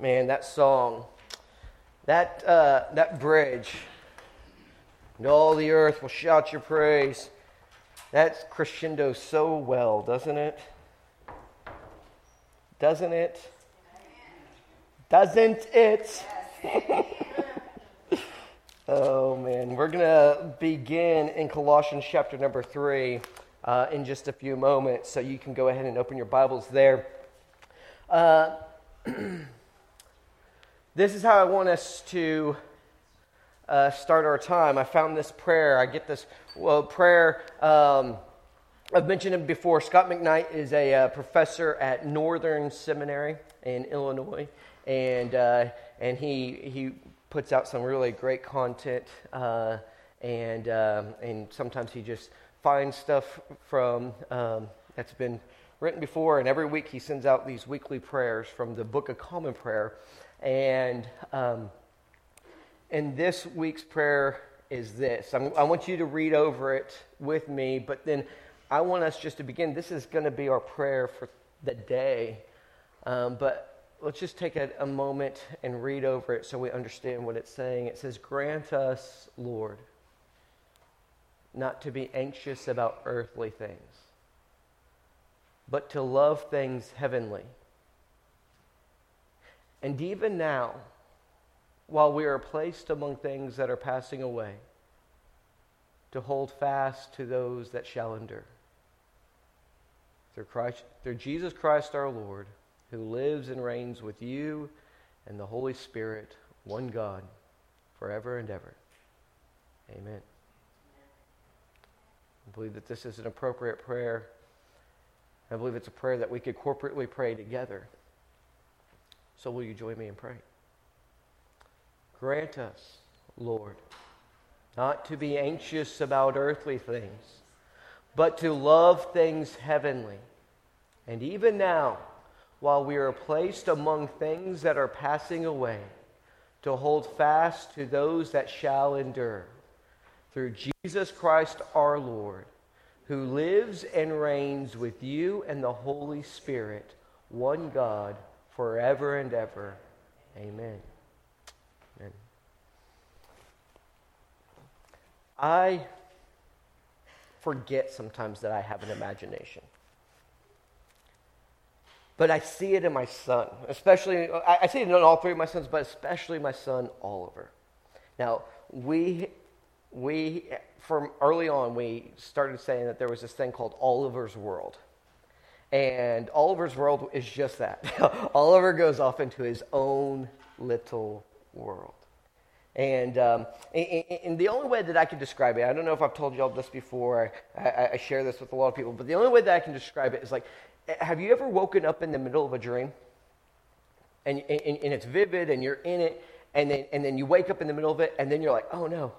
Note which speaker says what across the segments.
Speaker 1: Man, that song, that, uh, that bridge, and all the earth will shout your praise. That crescendo so well, doesn't it? Doesn't it? Doesn't it? oh, man. We're going to begin in Colossians chapter number 3 uh, in just a few moments, so you can go ahead and open your Bibles there. Uh, this is how I want us to uh, start our time. I found this prayer. I get this well, prayer. Um, I've mentioned him before. Scot McKnight is a uh, professor at Northern Seminary in Illinois, and uh, and he he puts out some really great content, uh, and um, and sometimes he just finds stuff from um, that's been written before, and every week he sends out these weekly prayers from the Book of Common Prayer. And, um, and this week's prayer is this. I'm, i want you to read over it with me, but then I want us just to begin. This is going to be our prayer for the day. Um, but let's just take a, a moment and read over it so we understand what it's saying. It says, Grant us, Lord, not to be anxious about earthly things, but to love things heavenly and even now, while we are placed among things that are passing away, to hold fast to those that shall endure. Through, Christ, through Jesus Christ our Lord, who lives and reigns with you and the Holy Spirit, one God, forever and ever. Amen. I believe that this is an appropriate prayer. I believe it's a prayer that we could corporately pray together. So will you join me in praying? Grant us, Lord, not to be anxious about earthly things, but to love things heavenly. And even now, while we are placed among things that are passing away, to hold fast to those that shall endure. Through Jesus Christ our Lord, who lives and reigns with you and the Holy Spirit, one God forever and ever. Amen. Amen. I forget sometimes that I have an imagination. But I see it in my son, especially, I, see it in all three of my sons, but especially my son, Oliver. Now, we, we, from early on, we started saying that there was this thing called Oliver's World. And Oliver's world is just that. Oliver goes off into his own little world. And, um, and, and, the only way that I can describe it, I don't know if I've told you all this before, I, I, I share this with a lot of people, but the only way that I can describe it is like, have you ever woken up in the middle of a dream? And, and, and it's vivid and you're in it, and then, and then you wake up in the middle of it, and then you're like, oh no,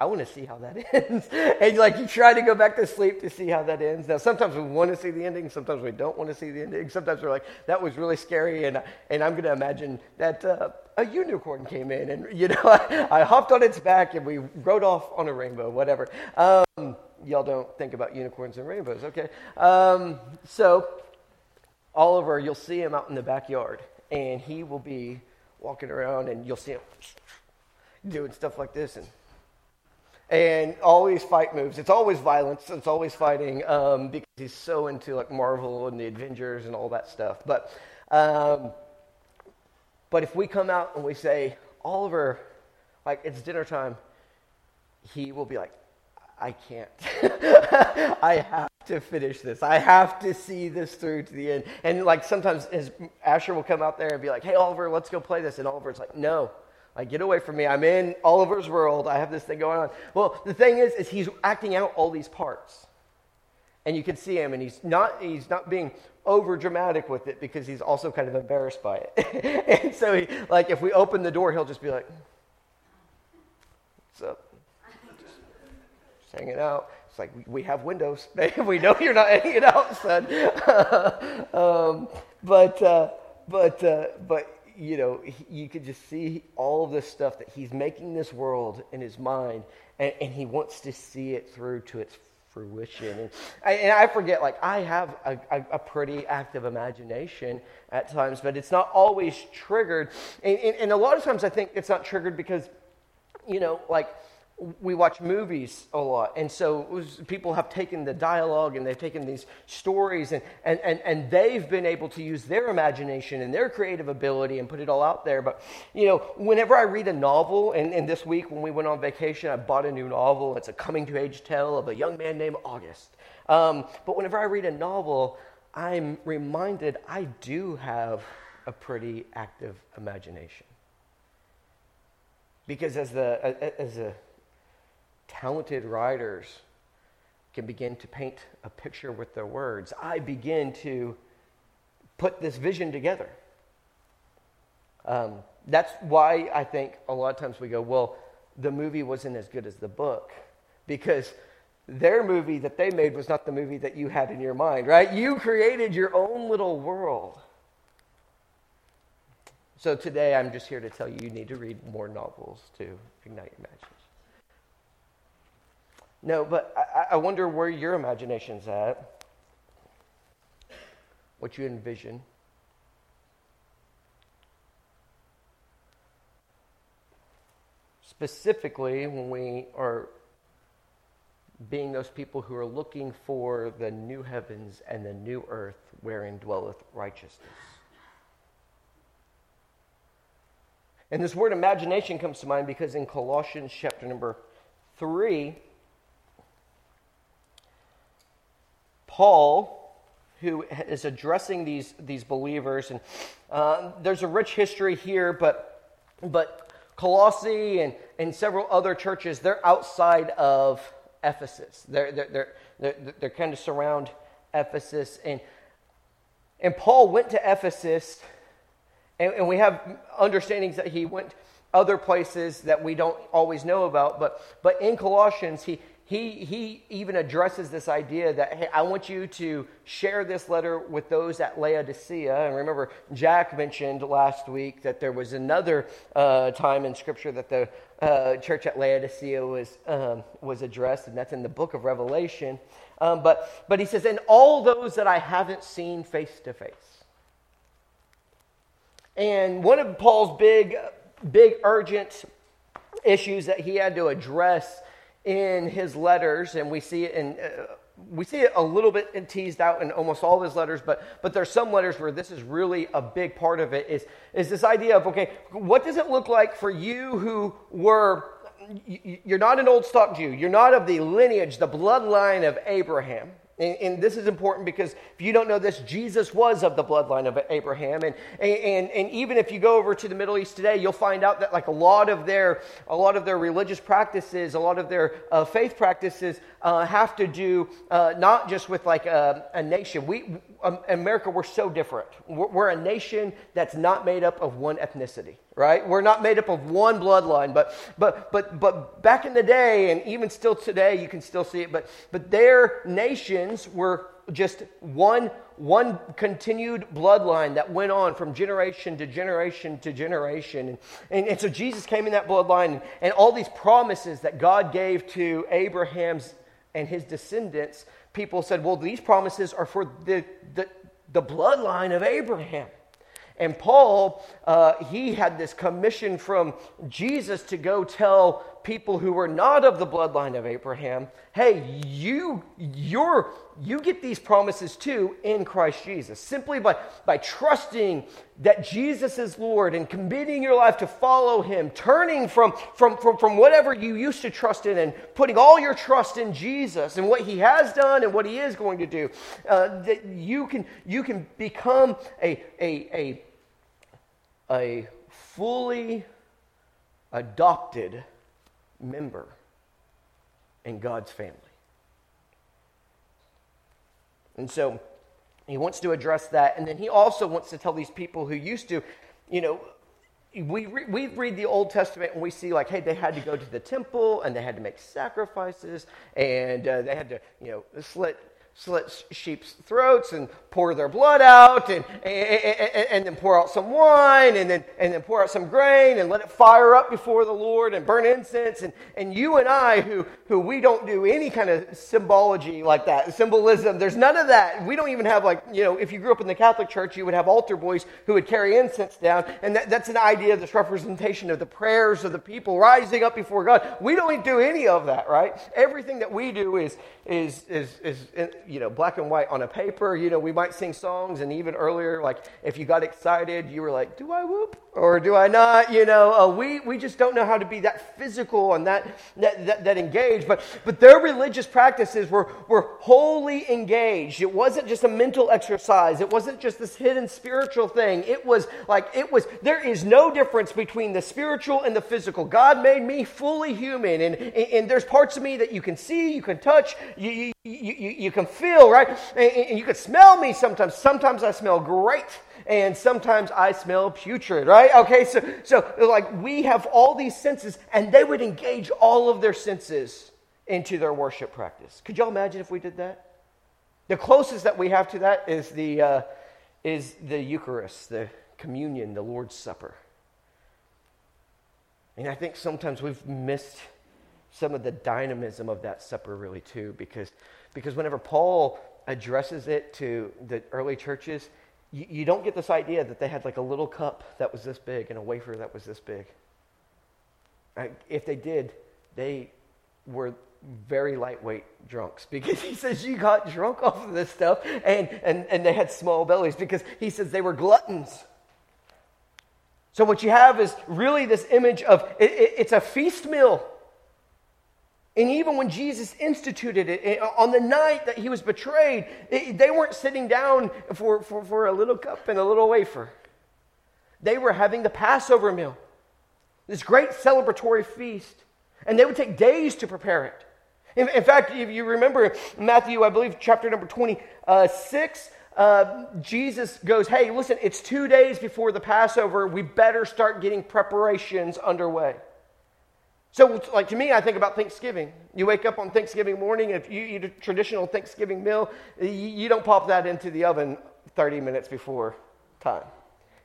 Speaker 1: I want to see how that ends. and like you try to go back to sleep to see how that ends. Now, sometimes we want to see the ending. Sometimes we don't want to see the ending. Sometimes we're like, that was really scary. And, and I'm going to imagine that uh, a unicorn came in and, you know, I, I, hopped on its back and we rode off on a rainbow, whatever. Um, y'all don't think about unicorns and rainbows, okay? Um, so, Oliver, you'll see him out in the backyard and he will be walking around and you'll see him doing stuff like this and and always fight moves. It's always violence. It's always fighting um, because he's so into like Marvel and the Avengers and all that stuff. But um, but if we come out and we say Oliver, like it's dinner time, he will be like, I can't. I have to finish this. I have to see this through to the end. And like sometimes his Asher will come out there and be like, Hey Oliver, let's go play this. And Oliver's like, No. Like, get away from me. I'm in Oliver's world. I have this thing going on. Well, the thing is, is he's acting out all these parts. And you can see him, and he's not, he's not being over dramatic with it because he's also kind of embarrassed by it. and so, he, like, if we open the door, he'll just be like, What's up? Just, just hanging out. It's like, we, have windows. we know you're not hanging out, son. um, but, uh, but, uh, but, you know, you could just see all of this stuff that he's making this world in his mind, and, and he wants to see it through to its fruition. And I, and I forget, like, I have a, a, a, pretty active imagination at times, but it's not always triggered. And, and, and a lot of times I think it's not triggered because, you know, like, we watch movies a lot. And so was, people have taken the dialogue and they've taken these stories and, and, and, and they've been able to use their imagination and their creative ability and put it all out there. But, you know, whenever I read a novel, and, and this week when we went on vacation, I bought a new novel. It's a coming to age tale of a young man named August. Um, but whenever I read a novel, I'm reminded I do have a pretty active imagination. Because as, the, as a talented writers can begin to paint a picture with their words. I begin to put this vision together. Um, that's why I think a lot of times we go, well, the movie wasn't as good as the book. Because their movie that they made was not the movie that you had in your mind, right? You created your own little world. So today I'm just here to tell you you need to read more novels to ignite your imagination. No, but I, I wonder where your imagination's at, what you envision. Specifically, when we are being those people who are looking for the new heavens and the new earth wherein dwelleth righteousness. And this word imagination comes to mind because in Colossians chapter number 3, Paul, who is addressing these, these believers, and uh, there's a rich history here, but, but Colossae and, and several other churches, they're outside of Ephesus. They're, they're, they're, they're, they're kind of surround Ephesus. And, and Paul went to Ephesus, and, and we have understandings that he went other places that we don't always know about. But, but in Colossians, he, he, he even addresses this idea that, hey, I want you to share this letter with those at Laodicea. And remember, Jack mentioned last week that there was another uh, time in Scripture that the uh, church at Laodicea was, um, was addressed, and that's in the book of Revelation. Um, but, but he says, and all those that I haven't seen face to face. And one of Paul's big, big urgent issues that he had to address in his letters, and we see it in. Uh, we see it a little bit teased out in almost all of his letters, but, but there's some letters where this is really a big part of it is, is this idea of, okay, what does it look like for you who were, you're not an old stock Jew, you're not of the lineage, the bloodline of Abraham, and, and, this is important because if you don't know this, Jesus was of the bloodline of Abraham. And, and, and even if you go over to the Middle East today, you'll find out that like a lot of their, a lot of their religious practices, a lot of their uh, faith practices uh, have to do uh, not just with like a, a nation. We, Um, America, we're so different. We're, we're a nation that's not made up of one ethnicity right? We're not made up of one bloodline, but but but but back in the day, and even still today, you can still see it. But but their nations were just one one continued bloodline that went on from generation to generation to generation. And, and, and so Jesus came in that bloodline, and, and all these promises that God gave to Abraham's and his descendants, people said, well, these promises are for the, the, the bloodline of Abraham. And Paul, uh, he had this commission from Jesus to go tell people who were not of the bloodline of Abraham, hey, you, you're, you get these promises too in Christ Jesus. Simply by, by trusting that Jesus is Lord and committing your life to follow him, turning from, from, from, from whatever you used to trust in and putting all your trust in Jesus and what he has done and what he is going to do, uh, that you can, you can become a, a, a a fully adopted member in God's family. And so he wants to address that. And then he also wants to tell these people who used to, you know, we, re- we read the Old Testament and we see, like, hey, they had to go to the temple and they had to make sacrifices and uh, they had to, you know, slit slit sheep's throats and pour their blood out and, and, and, then pour out some wine and then, and then pour out some grain and let it fire up before the Lord and burn incense. And, and you and I, who, who we don't do any kind of symbology like that, symbolism, there's none of that. We don't even have, like, you know, if you grew up in the Catholic Church, you would have altar boys who would carry incense down. And that, that's an idea, this representation of the prayers of the people rising up before God. We don't do any of that, right? Everything that we do is, is, is, is, you know, black and white on a paper. You know, we might sing songs, and even earlier, like if you got excited, you were like, "Do I whoop or do I not?" You know, uh, we we just don't know how to be that physical and that that that, that engaged. But but their religious practices were were wholly engaged. It wasn't just a mental exercise. It wasn't just this hidden spiritual thing. It was like it was. There is no difference between the spiritual and the physical. God made me fully human, and and, and there's parts of me that you can see, you can touch, you, you, you, you can feel, right? And, and you can smell me sometimes. Sometimes I smell great and sometimes I smell putrid, right? Okay, so, so like we have all these senses, and they would engage all of their senses into their worship practice. Could y'all imagine if we did that? The closest that we have to that is the, uh, is the Eucharist, the communion, the Lord's Supper. And I think sometimes we've missed some of the dynamism of that supper really too because because whenever paul addresses it to the early churches you, you don't get this idea that they had like a little cup that was this big and a wafer that was this big. If they did they were very lightweight drunks. Because he says you got drunk off of this stuff and, and, and they had small bellies. Because he says they were gluttons. So what you have is really this image of it, it, it's a feast meal and even when Jesus instituted it, eh, on the night that he was betrayed, eh, they weren't sitting down for, for, for a little cup and a little wafer. They were having the Passover meal, this great celebratory feast. And they would take days to prepare it. In, in fact, if you remember Matthew, I believe, chapter number 26, uh, uh, Jesus goes, Hey, listen, it's two days before the Passover. We better start getting preparations underway. So, like to me, I think about Thanksgiving. You wake up on Thanksgiving morning, if you eat a traditional Thanksgiving meal, you don't pop that into the oven 30 minutes before time.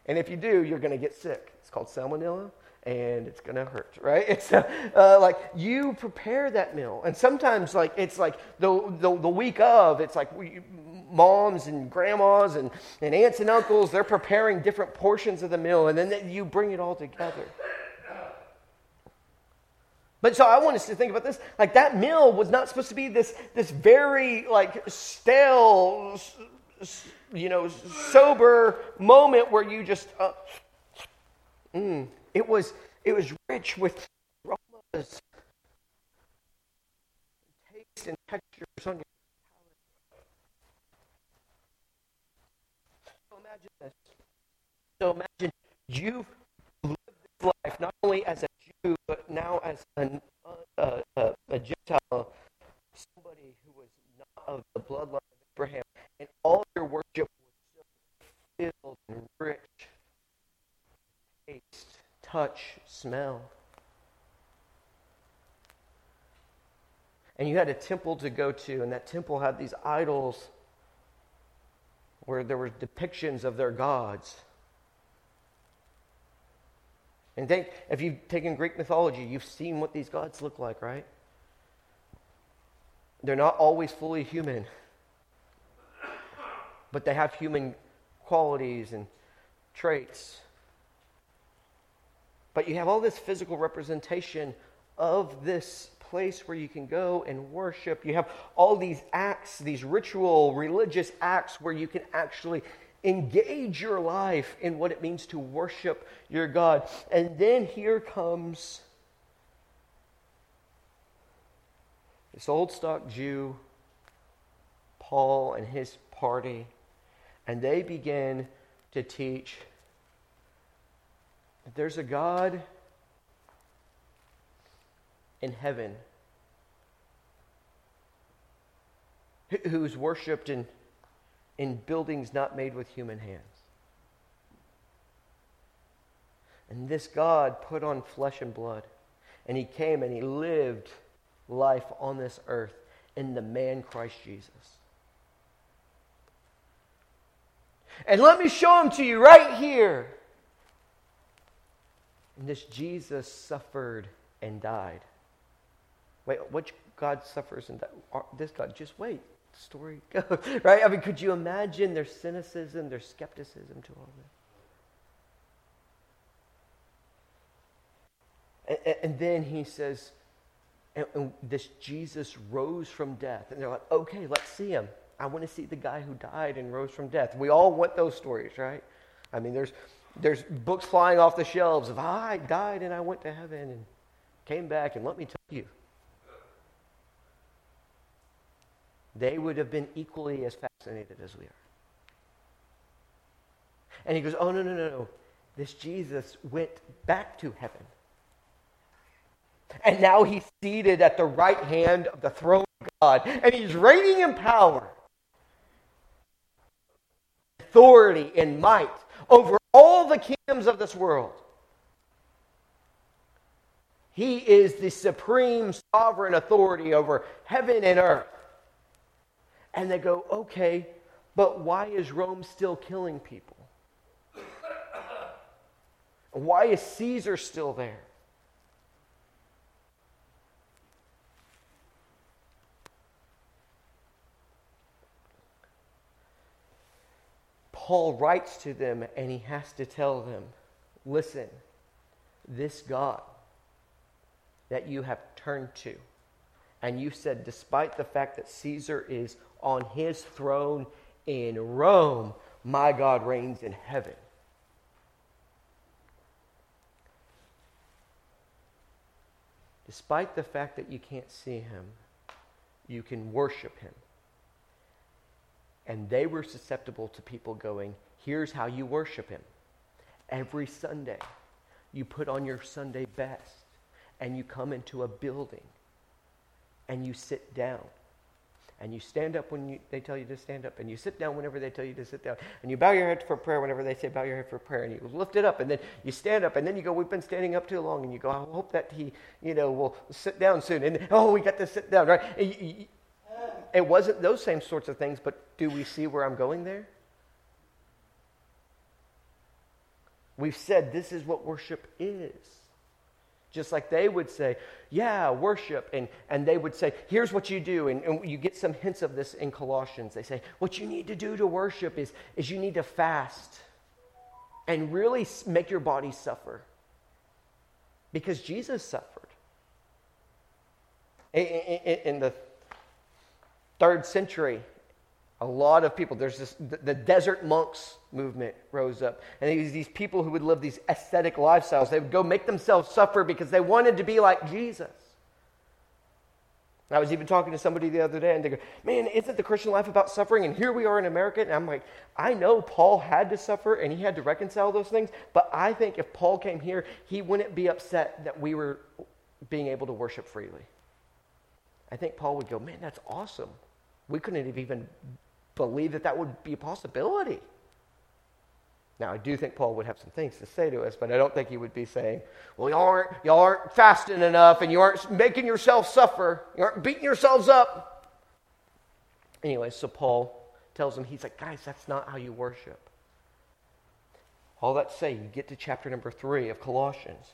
Speaker 1: And if you do, you're going to get sick. It's called salmonella, and it's going to hurt, right? It's uh, uh, like you prepare that meal, and sometimes like it's like the the, the week of, it's like we, moms and grandmas and, and aunts and uncles, they're preparing different portions of the meal, and then you bring it all together. But so I want us to think about this. Like that meal was not supposed to be this, this very like stale, you know, sober moment where you just, uh, mm. it was, it was rich with aromas, taste and textures on your palate. So imagine this. So imagine you've lived this life not only as a but now as an, uh, uh, a Gentile, somebody who was not of the bloodline of Abraham, and all your worship was so filled and rich. Taste, touch, smell. And you had a temple to go to, and that temple had these idols where there were depictions of their gods. And think, if you've taken Greek mythology, you've seen what these gods look like, right? They're not always fully human, but they have human qualities and traits. But you have all this physical representation of this place where you can go and worship. You have all these acts, these ritual, religious acts where you can actually engage your life in what it means to worship your God. And then here comes this old stock Jew, Paul, and his party, and they begin to teach that there's a God in heaven who's worshiped in in buildings not made with human hands. And this God put on flesh and blood, and he came and he lived life on this earth in the man Christ Jesus. And let me show them to you right here. And this Jesus suffered and died. Wait, which God suffers and dies? This God, just wait. Story goes, right? I mean, could you imagine their cynicism, their skepticism to all this? And, and then he says, and, and this Jesus rose from death. And they're like, okay, let's see him. I want to see the guy who died and rose from death. We all want those stories, right? I mean, there's, there's books flying off the shelves of, I died and I went to heaven and came back. And let me tell you, they would have been equally as fascinated as we are. And he goes, oh, no, no, no, no. This Jesus went back to heaven. And now he's seated at the right hand of the throne of God. And he's reigning in power, authority, and might over all the kingdoms of this world. He is the supreme sovereign authority over heaven and earth. And they go, okay, but why is Rome still killing people? Why is Caesar still there? Paul writes to them and he has to tell them listen, this God that you have turned to, and you said, despite the fact that Caesar is on his throne in Rome, my God reigns in heaven. Despite the fact that you can't see him, you can worship him. And they were susceptible to people going, here's how you worship him. Every Sunday, you put on your Sunday best and you come into a building and you sit down. And you stand up when you, they tell you to stand up, and you sit down whenever they tell you to sit down, and you bow your head for prayer whenever they say bow your head for prayer, and you lift it up, and then you stand up, and then you go, we've been standing up too long, and you go, I hope that he, you know, will sit down soon, and oh, we got to sit down, right? It wasn't those same sorts of things, but do we see where I'm going there? We've said this is what worship is. Just like they would say, yeah, worship. And, and they would say, here's what you do. And, and you get some hints of this in Colossians. They say, what you need to do to worship is, is you need to fast and really make your body suffer. Because Jesus suffered. In, in, in the third century, a lot of people, there's this, the, desert monks movement rose up. And these, these people who would live these ascetic lifestyles, they would go make themselves suffer because they wanted to be like Jesus. I was even talking to somebody the other day, and they go, Man, isn't the Christian life about suffering? And here we are in America. And I'm like, I know Paul had to suffer and he had to reconcile those things, but I think if Paul came here, he wouldn't be upset that we were being able to worship freely. I think Paul would go, Man, that's awesome. We couldn't have even believed that that would be a possibility. Now, I do think Paul would have some things to say to us, but I don't think he would be saying, well, y'all aren't, y'all aren't fasting enough and you aren't making yourself suffer. You aren't beating yourselves up. Anyway, so Paul tells him, he's like, guys, that's not how you worship. All that say, you get to chapter number three of Colossians.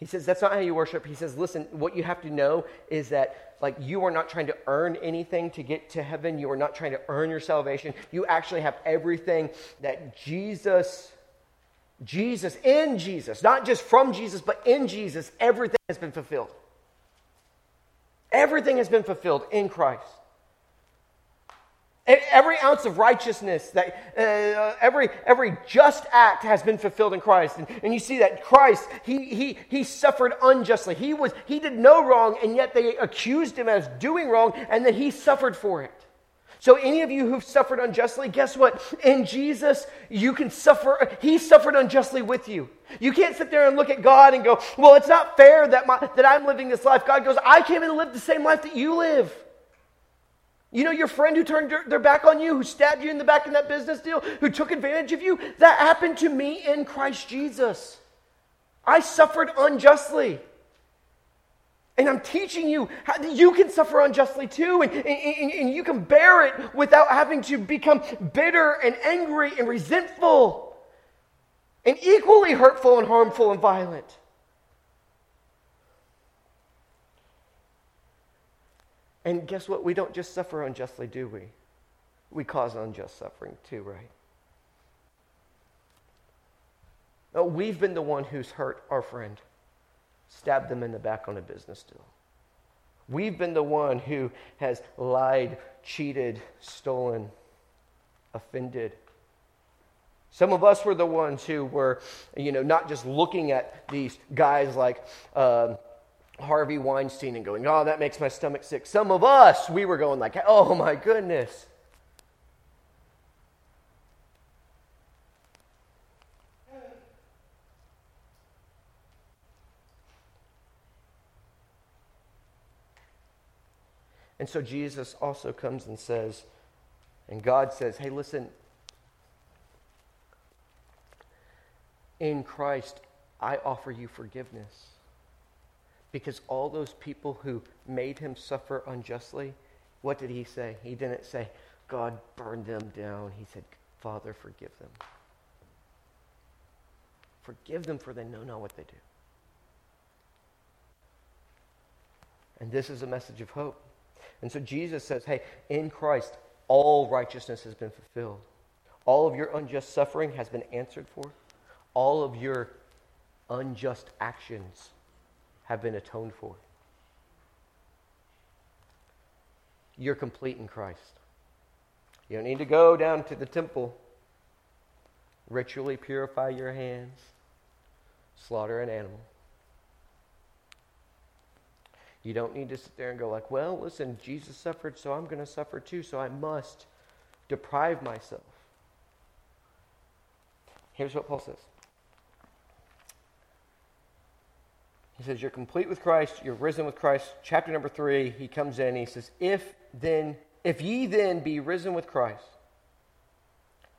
Speaker 1: He says, that's not how you worship. He says, listen, what you have to know is that, like, you are not trying to earn anything to get to heaven. You are not trying to earn your salvation. You actually have everything that Jesus, Jesus, in Jesus, not just from Jesus, but in Jesus, everything has been fulfilled. Everything has been fulfilled in Christ. Every ounce of righteousness, that uh, every, every just act has been fulfilled in Christ. And, and you see that Christ, he, he, he suffered unjustly. He, was, he did no wrong, and yet they accused him as doing wrong, and then he suffered for it. So, any of you who've suffered unjustly, guess what? In Jesus, you can suffer. He suffered unjustly with you. You can't sit there and look at God and go, Well, it's not fair that, my, that I'm living this life. God goes, I came and lived the same life that you live. You know your friend who turned their back on you, who stabbed you in the back in that business deal, who took advantage of you? That happened to me in Christ Jesus. I suffered unjustly. And I'm teaching you how you can suffer unjustly too, and, and, and, you can bear it without having to become bitter and angry and resentful and equally hurtful and harmful and violent. And guess what? We don't just suffer unjustly, do we? We cause unjust suffering too, right? No, we've been the one who's hurt our friend, stabbed them in the back on a business deal. We've been the one who has lied, cheated, stolen, offended. Some of us were the ones who were, you know, not just looking at these guys like uh, Harvey Weinstein and going, oh, that makes my stomach sick. Some of us, we were going like, oh my goodness. And so Jesus also comes and says, and God says, hey, listen, in Christ, I offer you forgiveness. Because all those people who made him suffer unjustly, what did he say? He didn't say, God burned them down. He said, Father, forgive them. Forgive them for they know not what they do. And this is a message of hope. And so Jesus says, hey, in Christ, all righteousness has been fulfilled. All of your unjust suffering has been answered for. All of your unjust actions have been atoned for. You're complete in Christ. You don't need to go down to the temple, ritually purify your hands, slaughter an animal. You don't need to sit there and go like, well, listen, Jesus suffered, so I'm going to suffer too, so I must deprive myself. Here's what Paul says. He says, You're complete with Christ, you're risen with Christ. Chapter number three, he comes in, he says, If then, if ye then be risen with Christ,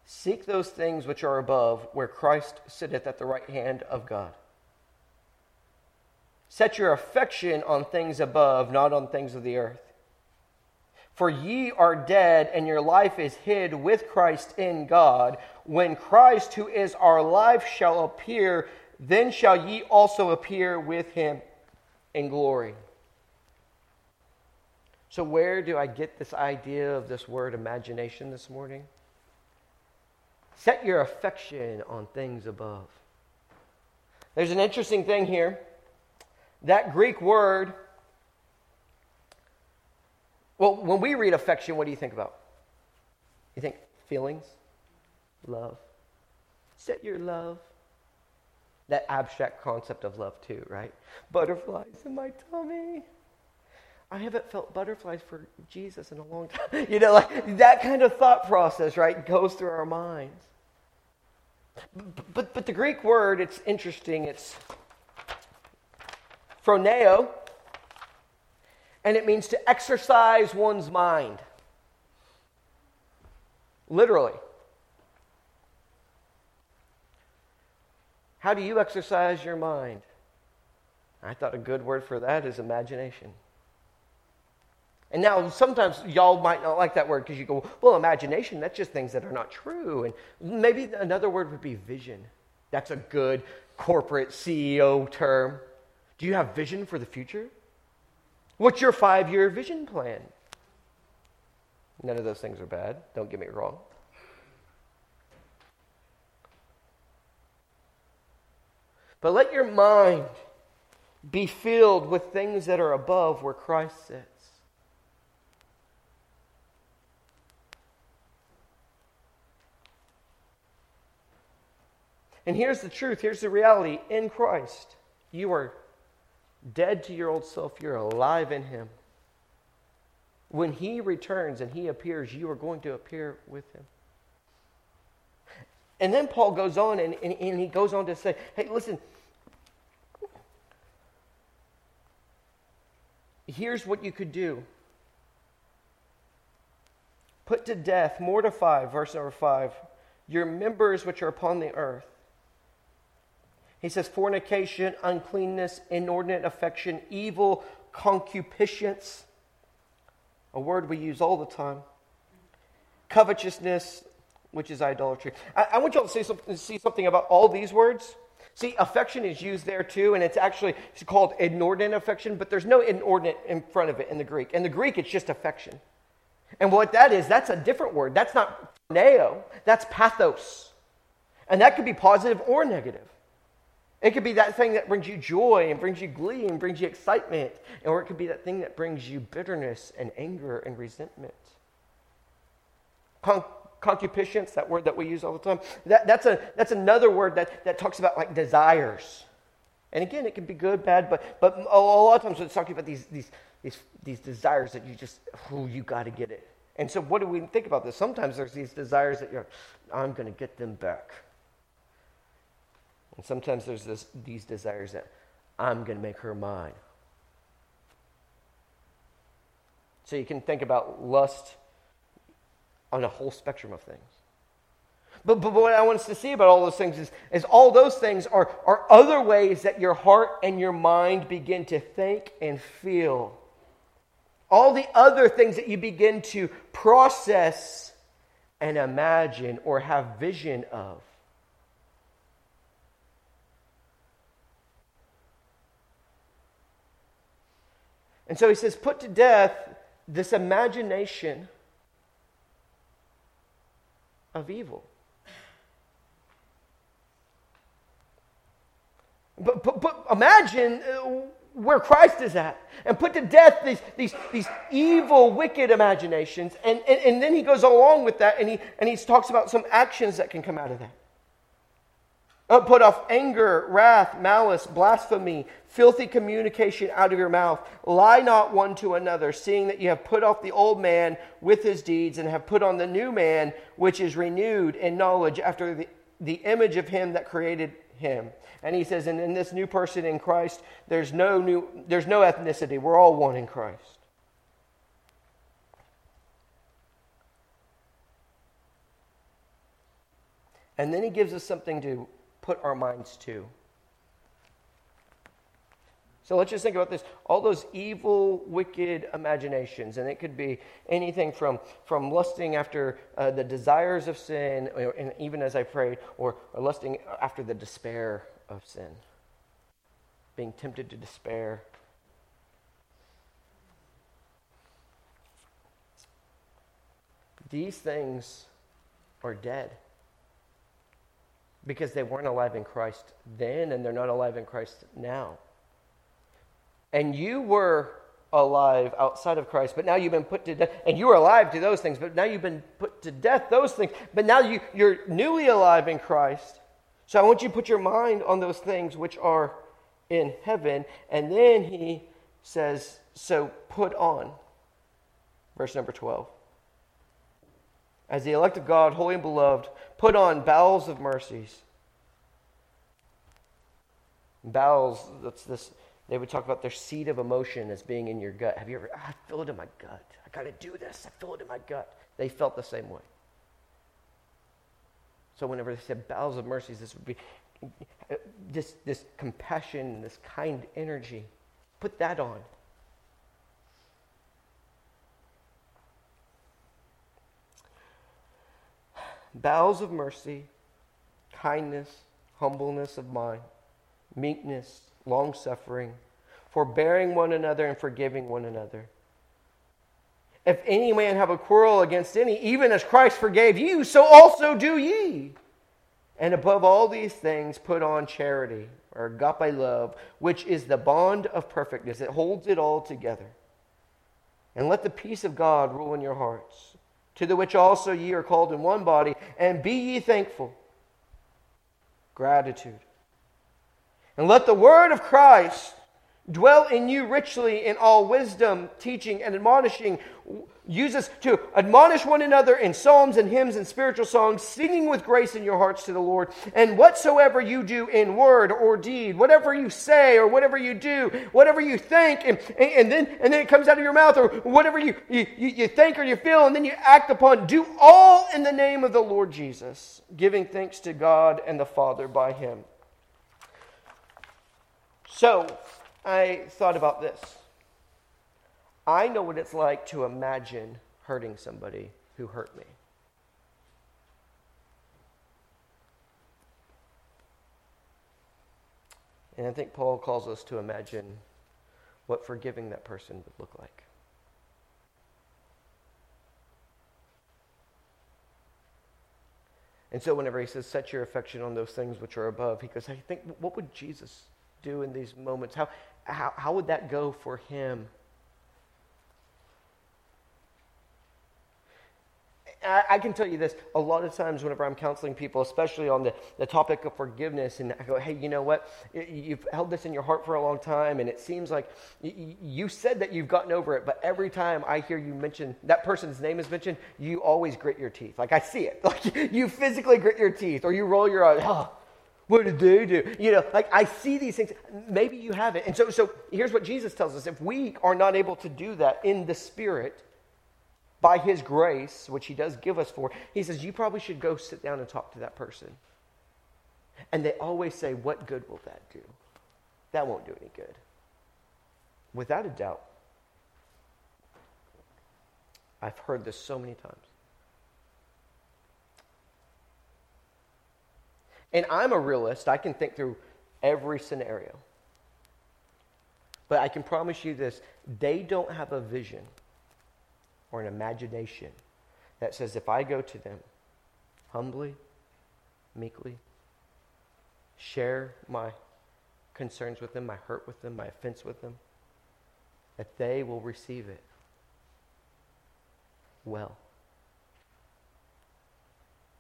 Speaker 1: seek those things which are above, where Christ sitteth at the right hand of God. Set your affection on things above, not on things of the earth. For ye are dead, and your life is hid with Christ in God. When Christ, who is our life, shall appear, then shall ye also appear with him in glory. So, where do I get this idea of this word imagination this morning? Set your affection on things above. There's an interesting thing here. That Greek word, well, when we read affection, what do you think about? You think feelings, love. Set your love. That abstract concept of love, too, right? Butterflies in my tummy. I haven't felt butterflies for Jesus in a long time. You know, like that kind of thought process, right, goes through our minds. But, but, the Greek word, it's interesting. It's phroneo, and it means to exercise one's mind. Literally. How do you exercise your mind? I thought a good word for that is imagination. And now sometimes y'all might not like that word because you go, well, imagination, that's just things that are not true. And maybe another word would be vision. That's a good corporate CEO term. Do you have vision for the future? What's your five year vision plan? None of those things are bad. Don't get me wrong. But let your mind be filled with things that are above where Christ sits. And here's the truth here's the reality in Christ, you are dead to your old self, you're alive in Him. When He returns and He appears, you are going to appear with Him. And then Paul goes on and, and, and he goes on to say, hey, listen, here's what you could do. Put to death, mortify, verse number five, your members which are upon the earth. He says, fornication, uncleanness, inordinate affection, evil concupiscence, a word we use all the time, covetousness, which is idolatry. I, I want you all to see something, see something about all these words. See, affection is used there too, and it's actually it's called inordinate affection, but there's no inordinate in front of it in the Greek. In the Greek, it's just affection. And what that is, that's a different word. That's not neo, that's pathos. And that could be positive or negative. It could be that thing that brings you joy and brings you glee and brings you excitement, or it could be that thing that brings you bitterness and anger and resentment. Concupiscence, that word that we use all the time, that, that's, a, that's another word that, that talks about like desires. And again, it can be good, bad, but, but a lot of times it's talking about these, these, these, these desires that you just, oh, you got to get it. And so, what do we think about this? Sometimes there's these desires that you're, I'm going to get them back. And sometimes there's this, these desires that I'm going to make her mine. So you can think about lust on a whole spectrum of things. But, but what I want us to see about all those things is, is all those things are, are other ways that your heart and your mind begin to think and feel. All the other things that you begin to process and imagine or have vision of. And so he says, put to death this imagination of evil. But, but, but imagine uh, where Christ is at and put to death these, these, these evil, wicked imaginations. And, and, and then he goes along with that and he, and he talks about some actions that can come out of that. Uh, put off anger, wrath, malice, blasphemy, filthy communication out of your mouth. Lie not one to another, seeing that you have put off the old man with his deeds and have put on the new man, which is renewed in knowledge after the, the image of him that created him. And he says, and in this new person in Christ, there's no new, there's no ethnicity. We're all one in Christ. And then he gives us something to put our minds to. So let's just think about this. All those evil, wicked imaginations, and it could be anything from, from lusting after uh, the desires of sin, or, and even as I prayed, or, or lusting after the despair of sin, being tempted to despair. These things are dead because they weren't alive in Christ then and they're not alive in Christ now. And you were alive outside of Christ, but now you've been put to death. And you were alive to those things, but now you've been put to death, those things. But now you, you're newly alive in Christ. So I want you to put your mind on those things which are in heaven. And then he says, So put on. Verse number 12. As the elect of God, holy and beloved, put on bowels of mercies. Bowels, that's this, they would talk about their seat of emotion as being in your gut. Have you ever, ah, I feel it in my gut. I got to do this. I feel it in my gut. They felt the same way. So whenever they said bowels of mercies, this would be this, this compassion, this kind energy. Put that on. Bowels of mercy, kindness, humbleness of mind, meekness, long suffering, forbearing one another and forgiving one another. If any man have a quarrel against any, even as Christ forgave you, so also do ye. And above all these things, put on charity, or agape love, which is the bond of perfectness. It holds it all together. And let the peace of God rule in your hearts to the which also ye are called in one body, and be ye thankful. Gratitude. And let the word of Christ dwell in you richly in all wisdom, teaching, and admonishing use us to admonish one another in psalms and hymns and spiritual songs, singing with grace in your hearts to the Lord. And whatsoever you do in word or deed, whatever you say or whatever you do, whatever you think, and, and, then, and then it comes out of your mouth, or whatever you, you, you think or you feel, and then you act upon, do all in the name of the Lord Jesus, giving thanks to God and the Father by him. So, I thought about this. I know what it's like to imagine hurting somebody who hurt me. And I think Paul calls us to imagine what forgiving that person would look like. And so, whenever he says, set your affection on those things which are above, he goes, I think, what would Jesus do in these moments? How, how, how would that go for him? I, I, can tell you this a lot of times whenever I'm counseling people, especially on the, the topic of forgiveness, and I go, hey, you know what? You've held this in your heart for a long time, and it seems like you said that you've gotten over it, but every time I hear you mention that person's name is mentioned, you always grit your teeth. Like I see it. Like you physically grit your teeth, or you roll your eyes. Oh, what did they do? You know, like I see these things. Maybe you haven't. And so, so here's what Jesus tells us: if we are not able to do that in the Spirit, by his grace, which he does give us for, he says, you probably should go sit down and talk to that person. And they always say, what good will that do? That won't do any good. Without a doubt. I've heard this so many times. And I'm a realist. I can think through every scenario. But I can promise you this they don't have a vision or an imagination that says, if I go to them humbly, meekly, share my concerns with them, my hurt with them, my offense with them, that they will receive it well.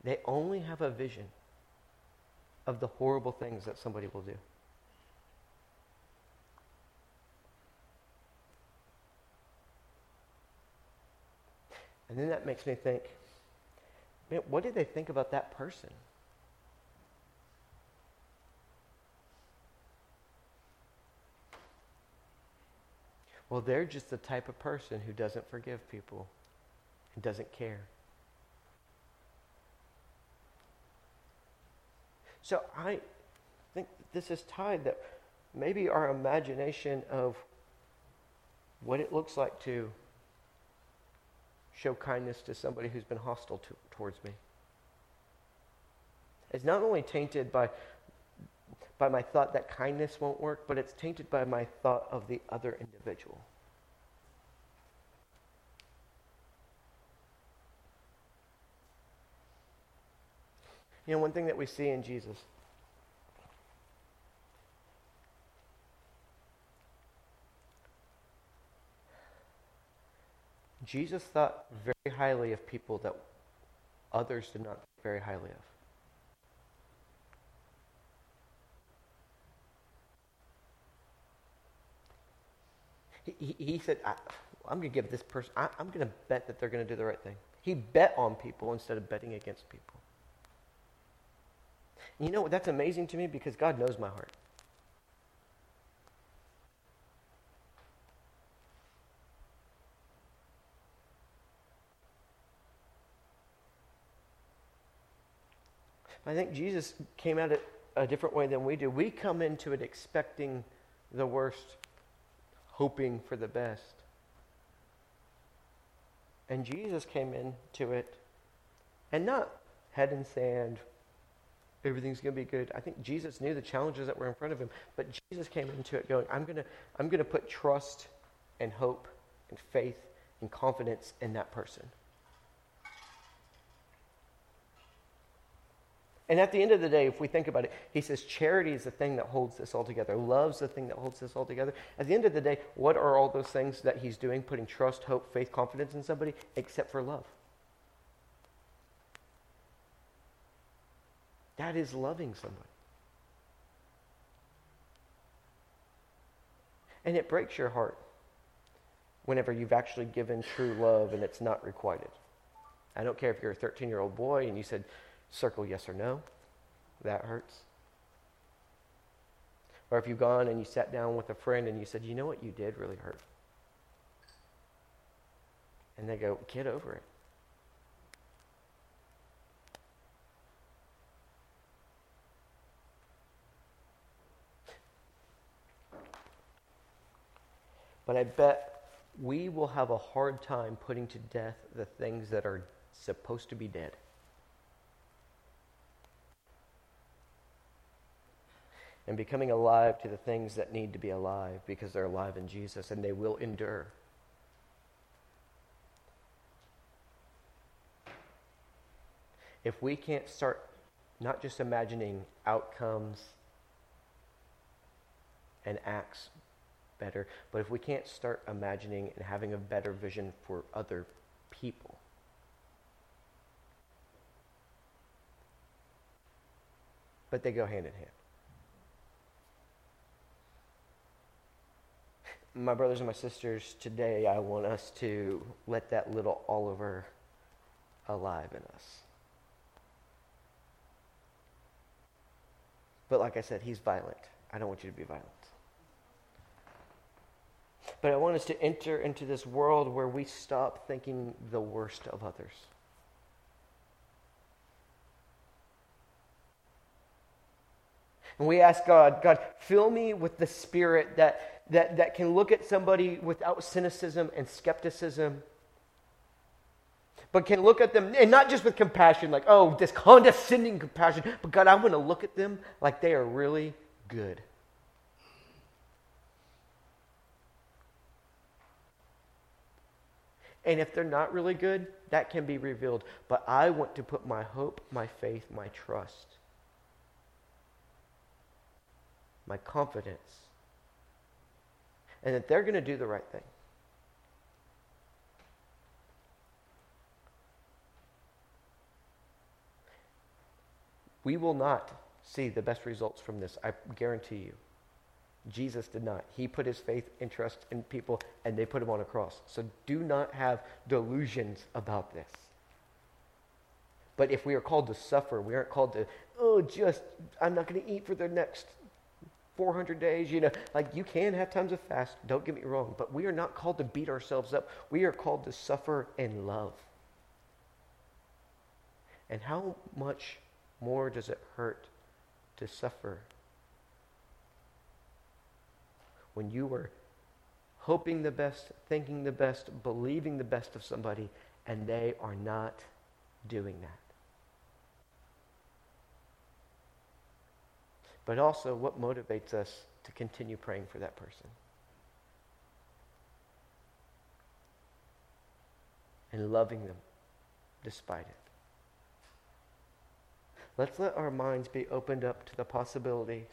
Speaker 1: They only have a vision of the horrible things that somebody will do. And then that makes me think, man, what did they think about that person? Well, they're just the type of person who doesn't forgive people and doesn't care. So I think this is tied that maybe our imagination of what it looks like to show kindness to somebody who's been hostile to, towards me. is not only tainted by, by my thought that kindness won't work, but it's tainted by my thought of the other individual. You know, one thing that we see in Jesus Jesus thought very highly of people that others did not think very highly of. He, he, he said, I, am going to give this person, I, I'm going to bet that they're going to do the right thing. He bet on people instead of betting against people. You know? That's amazing to me because God knows my heart. I think Jesus came at it a different way than we do. We come into it expecting the worst, hoping for the best. And Jesus came into it and not head in sand, everything's going to be good. I think Jesus knew the challenges that were in front of him, but Jesus came into it going, I'm going to I'm going to put trust and hope and faith and confidence in that person. And at the end of the day, if we think about it, he says charity is the thing that holds this all together. Love's the thing that holds this all together. At the end of the day, what are all those things that he's doing, putting trust, hope, faith, confidence in somebody, except for love? That is loving somebody. And it breaks your heart whenever you've actually given true love and it's not requited. I don't care if you're a 13 year old boy and you said, circle yes or no. That hurts. Or if you've gone and you sat down with a friend and you said, you know what you did really hurt. And they go, get over it. But I bet we will have a hard time putting to death the things that are supposed to be dead. And becoming alive to the things that need to be alive because they're alive in Jesus and they will endure. If we can't start not just imagining outcomes and acts better, but if we can't start imagining and having a better vision for other people, but they go hand in hand. My brothers and my sisters, today I want us to let that little Oliver alive in us. But like I said, he's violent. I don't want you to be violent. But I want us to enter into this world where we stop thinking the worst of others. And we ask God, God, fill me with the spirit that, that, that can look at somebody without cynicism and skepticism, but can look at them, and not just with compassion, like, oh, this condescending compassion, but God, I want to look at them like they are really good. And if they're not really good, that can be revealed. But I want to put my hope, my faith, my trust, my confidence, and that they're going to do the right thing. We will not see the best results from this, I guarantee you. Jesus did not. He put his faith and trust in people, and they put him on a cross. So do not have delusions about this. But if we are called to suffer, we aren't called to, oh, just, I'm not going to eat for the next 400 days. You know, like you can have times of fast, don't get me wrong, but we are not called to beat ourselves up. We are called to suffer and love. And how much more does it hurt to suffer when you were hoping the best, thinking the best, believing the best of somebody, and they are not doing that. But also, what motivates us to continue praying for that person? And loving them despite it. Let's let our minds be opened up to the possibilities,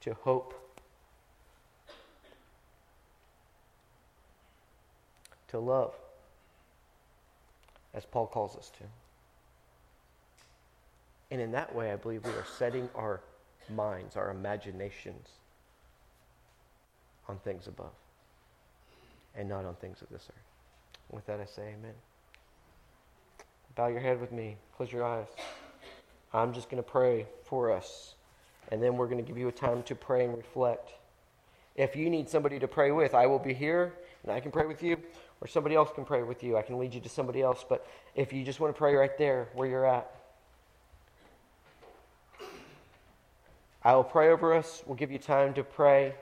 Speaker 1: to hope to love, as Paul calls us to. And in that way, I believe we are setting our minds, our imaginations on things above and not on things of this earth. With that, I say amen. Bow your head with me, close your eyes. I'm just going to pray for us, and then we're going to give you a time to pray and reflect. If you need somebody to pray with, I will be here and I can pray with you or somebody else can pray with you. I can lead you to somebody else. But if you just want to pray right there where you're at, I will pray over us. We'll give you time to pray.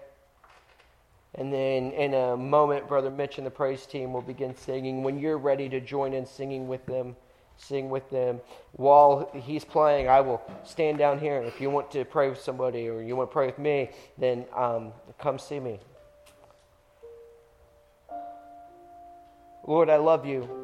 Speaker 1: And then in a moment, Brother Mitch and the praise team will begin singing. When you're ready to join in singing with them, sing with them. While he's playing, I will stand down here. If you want to pray with somebody or you want to pray with me, then um, come see me. Lord, I love you.